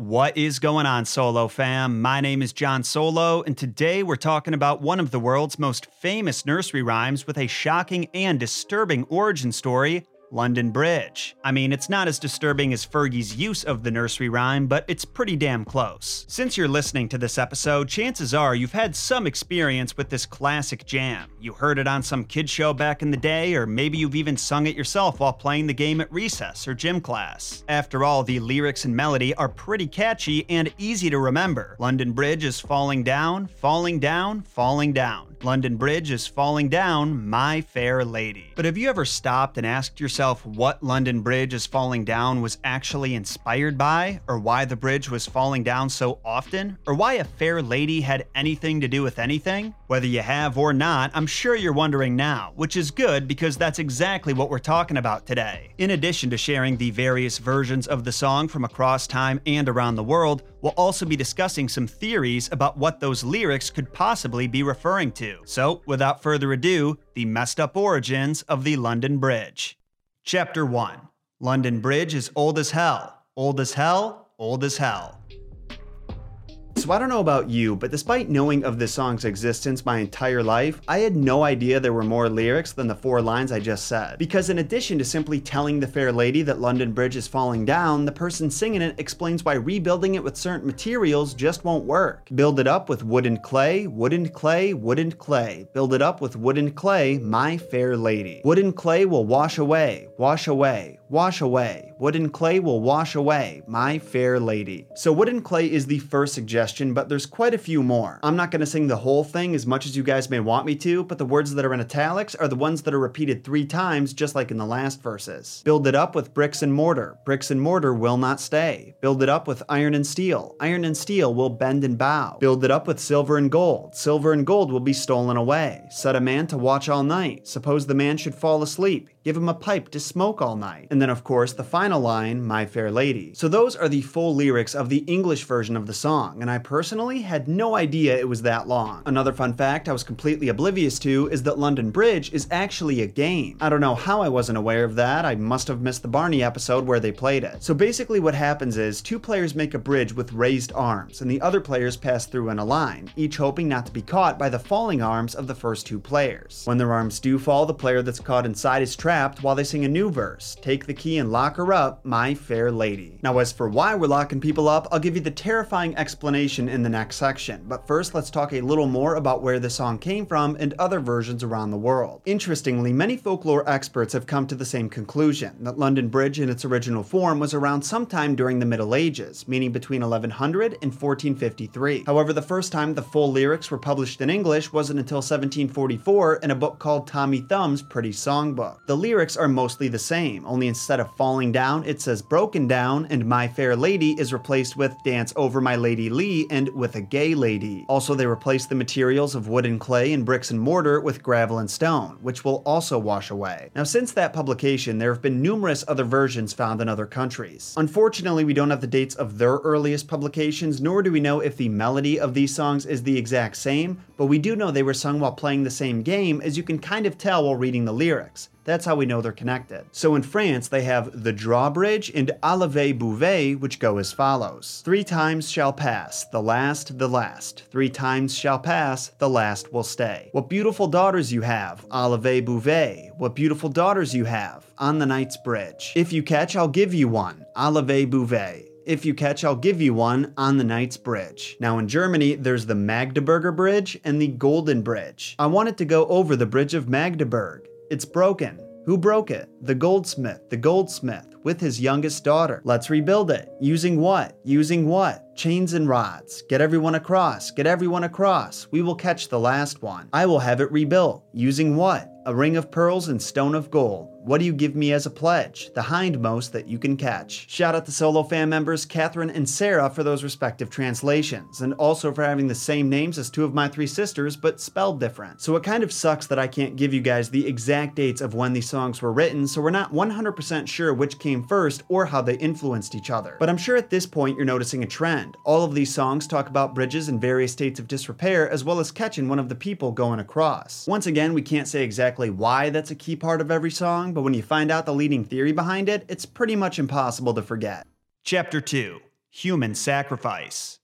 What is going on, Solo fam? My name is Jon Solo, and today we're talking about one of the world's most famous nursery rhymes with a shocking and disturbing origin story London Bridge. I mean, it's not as disturbing as Fergie's use of the nursery rhyme, but it's pretty damn close. Since you're listening to this episode, chances are you've had some experience with this classic jam. You heard it on some kid show back in the day, or maybe you've even sung it yourself while playing the game at recess or gym class. After all, the lyrics and melody are pretty catchy and easy to remember. London Bridge is falling down, falling down, falling down. London Bridge is falling down, my fair lady. But have you ever stopped and asked yourself what London Bridge is falling down was actually inspired by, or why the bridge was falling down so often, or why a fair lady had anything to do with anything? Whether you have or not, I'm sure you're wondering now, which is good because that's exactly what we're talking about today. In addition to sharing the various versions of the song from across time and around the world, we'll also be discussing some theories about what those lyrics could possibly be referring to. So, without further ado, the messed up origins of the London Bridge. Chapter 1 London Bridge is old as hell. Old as hell, old as hell. So I don't know about you, but despite knowing of this song's existence my entire life, I had no idea there were more lyrics than the four lines I just said. Because in addition to simply telling the fair lady that London Bridge is falling down, the person singing it explains why rebuilding it with certain materials just won't work. Build it up with wood and clay, wood and clay, wood and clay. Build it up with wood and clay, my fair lady. Wood and clay will wash away, wash away, wash away. Wood and clay will wash away, my fair lady. So wood and clay is the first suggestion, but there's quite a few more. I'm not going to sing the whole thing as much as you guys may want me to, but the words that are in italics are the ones that are repeated three times, just like in the last verses. Build it up with bricks and mortar. Bricks and mortar will not stay. Build it up with iron and steel. Iron and steel will bend and bow. Build it up with silver and gold. Silver and gold will be stolen away. Set a man to watch all night. Suppose the man should fall asleep. Give him a pipe to smoke all night. And then, of course, the final line, My Fair Lady. So, those are the full lyrics of the English version of the song, and I personally had no idea it was that long. Another fun fact I was completely oblivious to is that London Bridge is actually a game. I don't know how I wasn't aware of that, I must have missed the Barney episode where they played it. So, basically, what happens is two players make a bridge with raised arms, and the other players pass through in a line, each hoping not to be caught by the falling arms of the first two players. When their arms do fall, the player that's caught inside is trapped while they sing a new verse Take the key and lock her up, my fair lady. Now, as for why we're locking people up, I'll give you the terrifying explanation in the next section. But first, let's talk a little more about where the song came from and other versions around the world. Interestingly, many folklore experts have come to the same conclusion that London Bridge in its original form was around sometime during the Middle Ages, meaning between 1100 and 1453. However, the first time the full lyrics were published in English wasn't until 1744 in a book called Tommy Thumb's Pretty Songbook. The lyrics are mostly the same, only instead of falling down, it says broken down, and My Fair Lady is replaced with Dance Over My Lady Lee and With a Gay Lady. Also, they replace the materials of wood and clay and bricks and mortar with gravel and stone, which will also wash away. Now, since that publication, there have been numerous other versions found in other countries. Unfortunately, we don't have the dates of their earliest publications, nor do we know if the melody of these songs is the exact same, but we do know they were sung while playing the same game, as you can kind of tell while reading the lyrics. That's how we know they're connected. So in France, they have the drawbridge and Alave Bouvet, which go as follows Three times shall pass, the last, the last. Three times shall pass, the last will stay. What beautiful daughters you have, Alave Bouvet. What beautiful daughters you have, on the Knight's Bridge. If you catch, I'll give you one, Alave Bouvet. If you catch, I'll give you one on the Knight's Bridge. Now in Germany, there's the Magdeburger Bridge and the Golden Bridge. I wanted to go over the Bridge of Magdeburg. It's broken. Who broke it? The goldsmith, the goldsmith, with his youngest daughter. Let's rebuild it. Using what? Using what? Chains and rods. Get everyone across. Get everyone across. We will catch the last one. I will have it rebuilt. Using what? A ring of pearls and stone of gold. What do you give me as a pledge? The hindmost that you can catch. Shout out to solo fan members Catherine and Sarah for those respective translations, and also for having the same names as two of my three sisters, but spelled different. So it kind of sucks that I can't give you guys the exact dates of when these songs were written, so we're not 100% sure which came first or how they influenced each other. But I'm sure at this point you're noticing a trend. All of these songs talk about bridges in various states of disrepair, as well as catching one of the people going across. Once again, we can't say exactly why that's a key part of every song but when you find out the leading theory behind it, it's pretty much impossible to forget. Chapter 2 human sacrifice.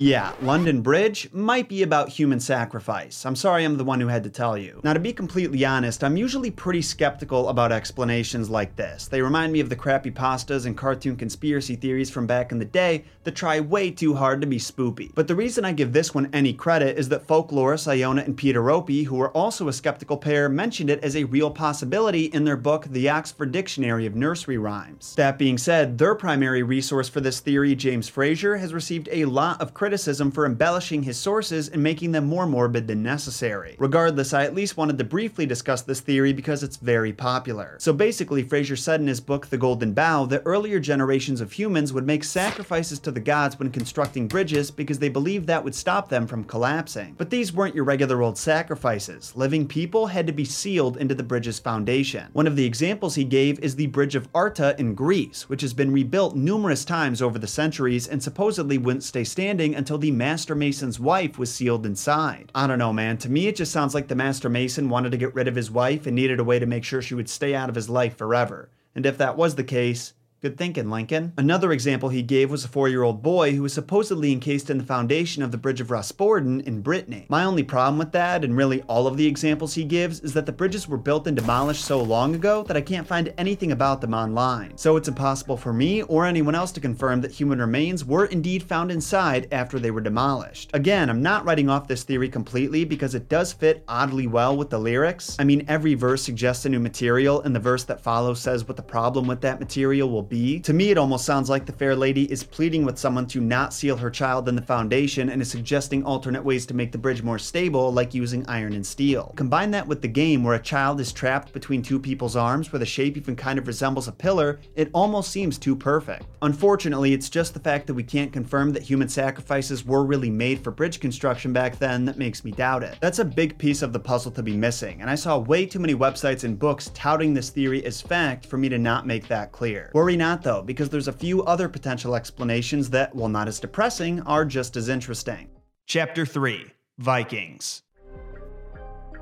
Yeah, London Bridge might be about human sacrifice. I'm sorry I'm the one who had to tell you. Now, to be completely honest, I'm usually pretty skeptical about explanations like this. They remind me of the crappy pastas and cartoon conspiracy theories from back in the day that try way too hard to be spoopy. But the reason I give this one any credit is that folklorist Iona and Peter Opie, who are also a skeptical pair, mentioned it as a real possibility in their book, The Oxford Dictionary of Nursery Rhymes. That being said, their primary resource for this theory, James Frazer, has received a lot of criticism criticism for embellishing his sources and making them more morbid than necessary. Regardless, I at least wanted to briefly discuss this theory because it's very popular. So basically, Frazer said in his book The Golden Bough that earlier generations of humans would make sacrifices to the gods when constructing bridges because they believed that would stop them from collapsing. But these weren't your regular old sacrifices. Living people had to be sealed into the bridge's foundation. One of the examples he gave is the Bridge of Arta in Greece, which has been rebuilt numerous times over the centuries and supposedly wouldn't stay standing until the Master Mason's wife was sealed inside. I don't know, man. To me, it just sounds like the Master Mason wanted to get rid of his wife and needed a way to make sure she would stay out of his life forever. And if that was the case, Good thinking, Lincoln. Another example he gave was a four year old boy who was supposedly encased in the foundation of the Bridge of Rosporden in Brittany. My only problem with that, and really all of the examples he gives, is that the bridges were built and demolished so long ago that I can't find anything about them online. So it's impossible for me or anyone else to confirm that human remains were indeed found inside after they were demolished. Again, I'm not writing off this theory completely because it does fit oddly well with the lyrics. I mean, every verse suggests a new material, and the verse that follows says what the problem with that material will be. To me, it almost sounds like the fair lady is pleading with someone to not seal her child in the foundation and is suggesting alternate ways to make the bridge more stable, like using iron and steel. Combine that with the game where a child is trapped between two people's arms where the shape even kind of resembles a pillar, it almost seems too perfect. Unfortunately, it's just the fact that we can't confirm that human sacrifices were really made for bridge construction back then that makes me doubt it. That's a big piece of the puzzle to be missing, and I saw way too many websites and books touting this theory as fact for me to not make that clear. Worry not though, because there's a few other potential explanations that, while not as depressing, are just as interesting. Chapter 3 Vikings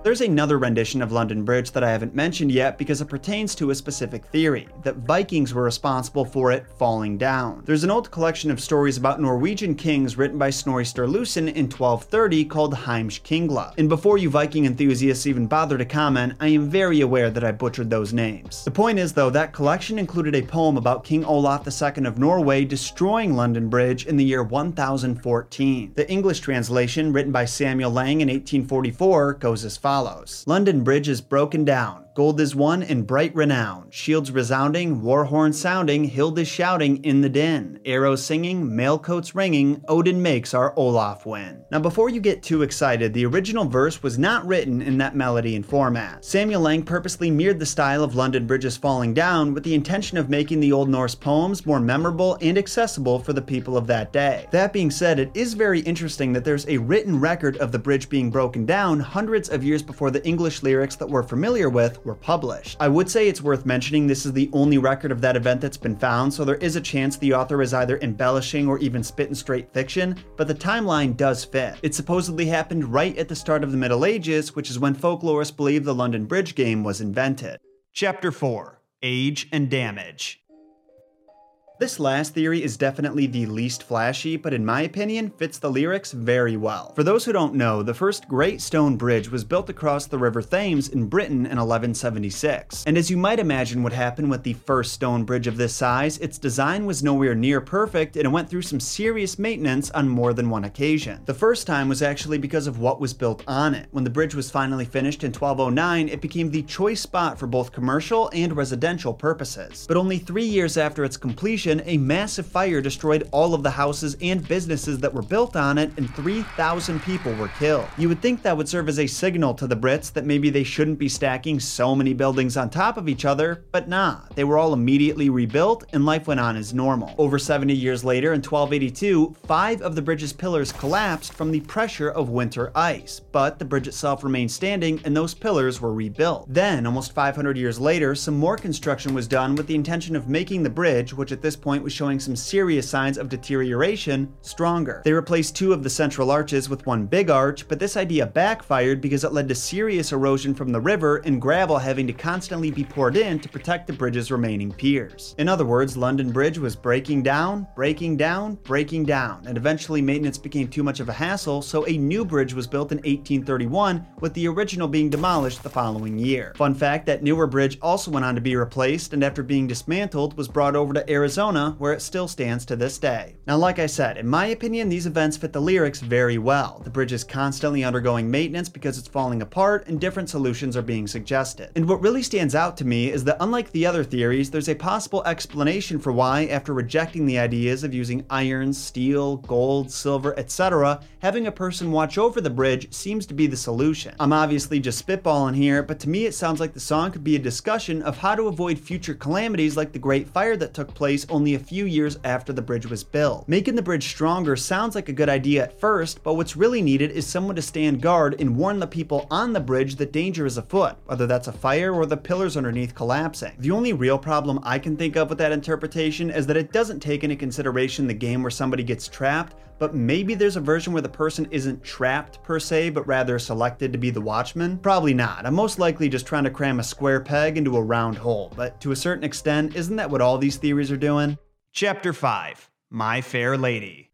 there's another rendition of London Bridge that I haven't mentioned yet because it pertains to a specific theory that Vikings were responsible for it falling down. There's an old collection of stories about Norwegian kings written by Snorri Sturluson in 1230 called Heimskringla. And before you Viking enthusiasts even bother to comment, I am very aware that I butchered those names. The point is, though, that collection included a poem about King Olaf II of Norway destroying London Bridge in the year 1014. The English translation, written by Samuel Laing in 1844, goes as follows follows London Bridge is broken down. Gold is won in bright renown, shields resounding, war horn sounding, hild is shouting in the din, arrows singing, mail coats ringing, Odin makes our Olaf win. Now before you get too excited, the original verse was not written in that melody and format. Samuel Laing purposely mirrored the style of London Bridges falling down with the intention of making the Old Norse poems more memorable and accessible for the people of that day. That being said, it is very interesting that there's a written record of the bridge being broken down hundreds of years before the English lyrics that we're familiar with were published. I would say it's worth mentioning this is the only record of that event that's been found, so there is a chance the author is either embellishing or even spitting straight fiction, but the timeline does fit. It supposedly happened right at the start of the Middle Ages, which is when folklorists believe the London Bridge game was invented. Chapter 4 Age and Damage this last theory is definitely the least flashy, but in my opinion, fits the lyrics very well. For those who don't know, the first Great Stone Bridge was built across the River Thames in Britain in 1176. And as you might imagine would happen with the first stone bridge of this size, its design was nowhere near perfect and it went through some serious maintenance on more than one occasion. The first time was actually because of what was built on it. When the bridge was finally finished in 1209, it became the choice spot for both commercial and residential purposes. But only three years after its completion, a massive fire destroyed all of the houses and businesses that were built on it, and 3,000 people were killed. You would think that would serve as a signal to the Brits that maybe they shouldn't be stacking so many buildings on top of each other, but nah, they were all immediately rebuilt and life went on as normal. Over 70 years later, in 1282, five of the bridge's pillars collapsed from the pressure of winter ice, but the bridge itself remained standing and those pillars were rebuilt. Then, almost 500 years later, some more construction was done with the intention of making the bridge, which at this this point was showing some serious signs of deterioration, stronger. They replaced two of the central arches with one big arch, but this idea backfired because it led to serious erosion from the river and gravel having to constantly be poured in to protect the bridge's remaining piers. In other words, London Bridge was breaking down, breaking down, breaking down, and eventually maintenance became too much of a hassle, so a new bridge was built in 1831, with the original being demolished the following year. Fun fact that newer bridge also went on to be replaced, and after being dismantled, was brought over to Arizona, where it still stands to this day. Now, like I said, in my opinion, these events fit the lyrics very well. The bridge is constantly undergoing maintenance because it's falling apart, and different solutions are being suggested. And what really stands out to me is that unlike the other theories, there's a possible explanation for why, after rejecting the ideas of using iron, steel, gold, silver, etc., having a person watch over the bridge seems to be the solution. I'm obviously just spitballing here, but to me it sounds like the song could be a discussion of how to avoid future calamities like the Great Fire that took place only a few years after the bridge was built. Making the bridge stronger sounds like a good idea at first, but what's really needed is someone to stand guard and warn the people on the bridge that danger is afoot, whether that's a fire or the pillars underneath collapsing. The only real problem I can think of with that interpretation is that it doesn't take into consideration the game where somebody gets trapped, but maybe there's a version where the person isn't trapped per se, but rather selected to be the watchman? Probably not. I'm most likely just trying to cram a square peg into a round hole, but to a certain extent, isn't that what all these theories are doing? Chapter 5 My Fair Lady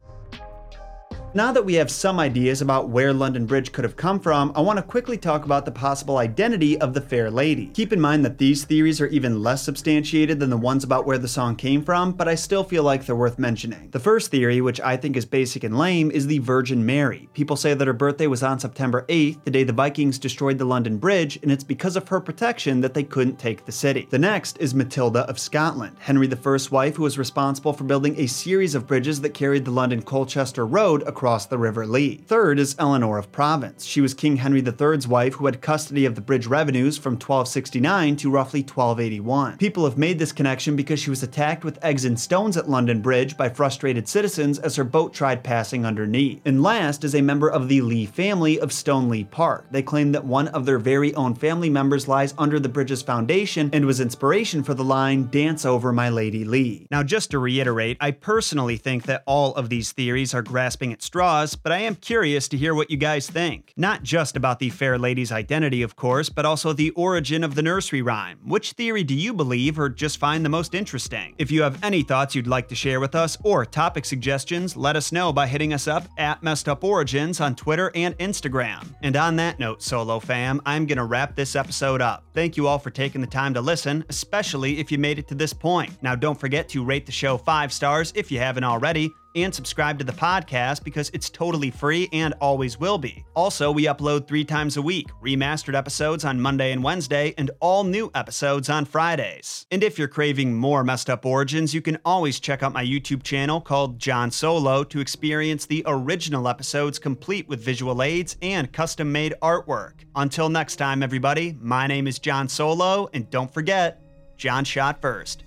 now that we have some ideas about where London Bridge could have come from, I want to quickly talk about the possible identity of the Fair Lady. Keep in mind that these theories are even less substantiated than the ones about where the song came from, but I still feel like they're worth mentioning. The first theory, which I think is basic and lame, is the Virgin Mary. People say that her birthday was on September 8th, the day the Vikings destroyed the London Bridge, and it's because of her protection that they couldn't take the city. The next is Matilda of Scotland, Henry I's wife who was responsible for building a series of bridges that carried the London Colchester Road across across the River Lee. Third is Eleanor of Provence. She was King Henry III's wife who had custody of the bridge revenues from 1269 to roughly 1281. People have made this connection because she was attacked with eggs and stones at London Bridge by frustrated citizens as her boat tried passing underneath. And last is a member of the Lee family of Stoneleigh Park. They claim that one of their very own family members lies under the bridge's foundation and was inspiration for the line, Dance Over My Lady Lee. Now, just to reiterate, I personally think that all of these theories are grasping at straws, but I am curious to hear what you guys think. Not just about the fair lady's identity, of course, but also the origin of the nursery rhyme. Which theory do you believe or just find the most interesting? If you have any thoughts you'd like to share with us or topic suggestions, let us know by hitting us up at Messed Up Origins on Twitter and Instagram. And on that note, Solo fam, I'm gonna wrap this episode up. Thank you all for taking the time to listen, especially if you made it to this point. Now, don't forget to rate the show five stars if you haven't already and subscribe to the podcast because it's totally free and always will be. Also, we upload three times a week remastered episodes on Monday and Wednesday, and all new episodes on Fridays. And if you're craving more messed up origins, you can always check out my YouTube channel called Jon Solo to experience the original episodes complete with visual aids and custom made artwork. Until next time, everybody, my name is Jon Solo, and don't forget, Jon shot first.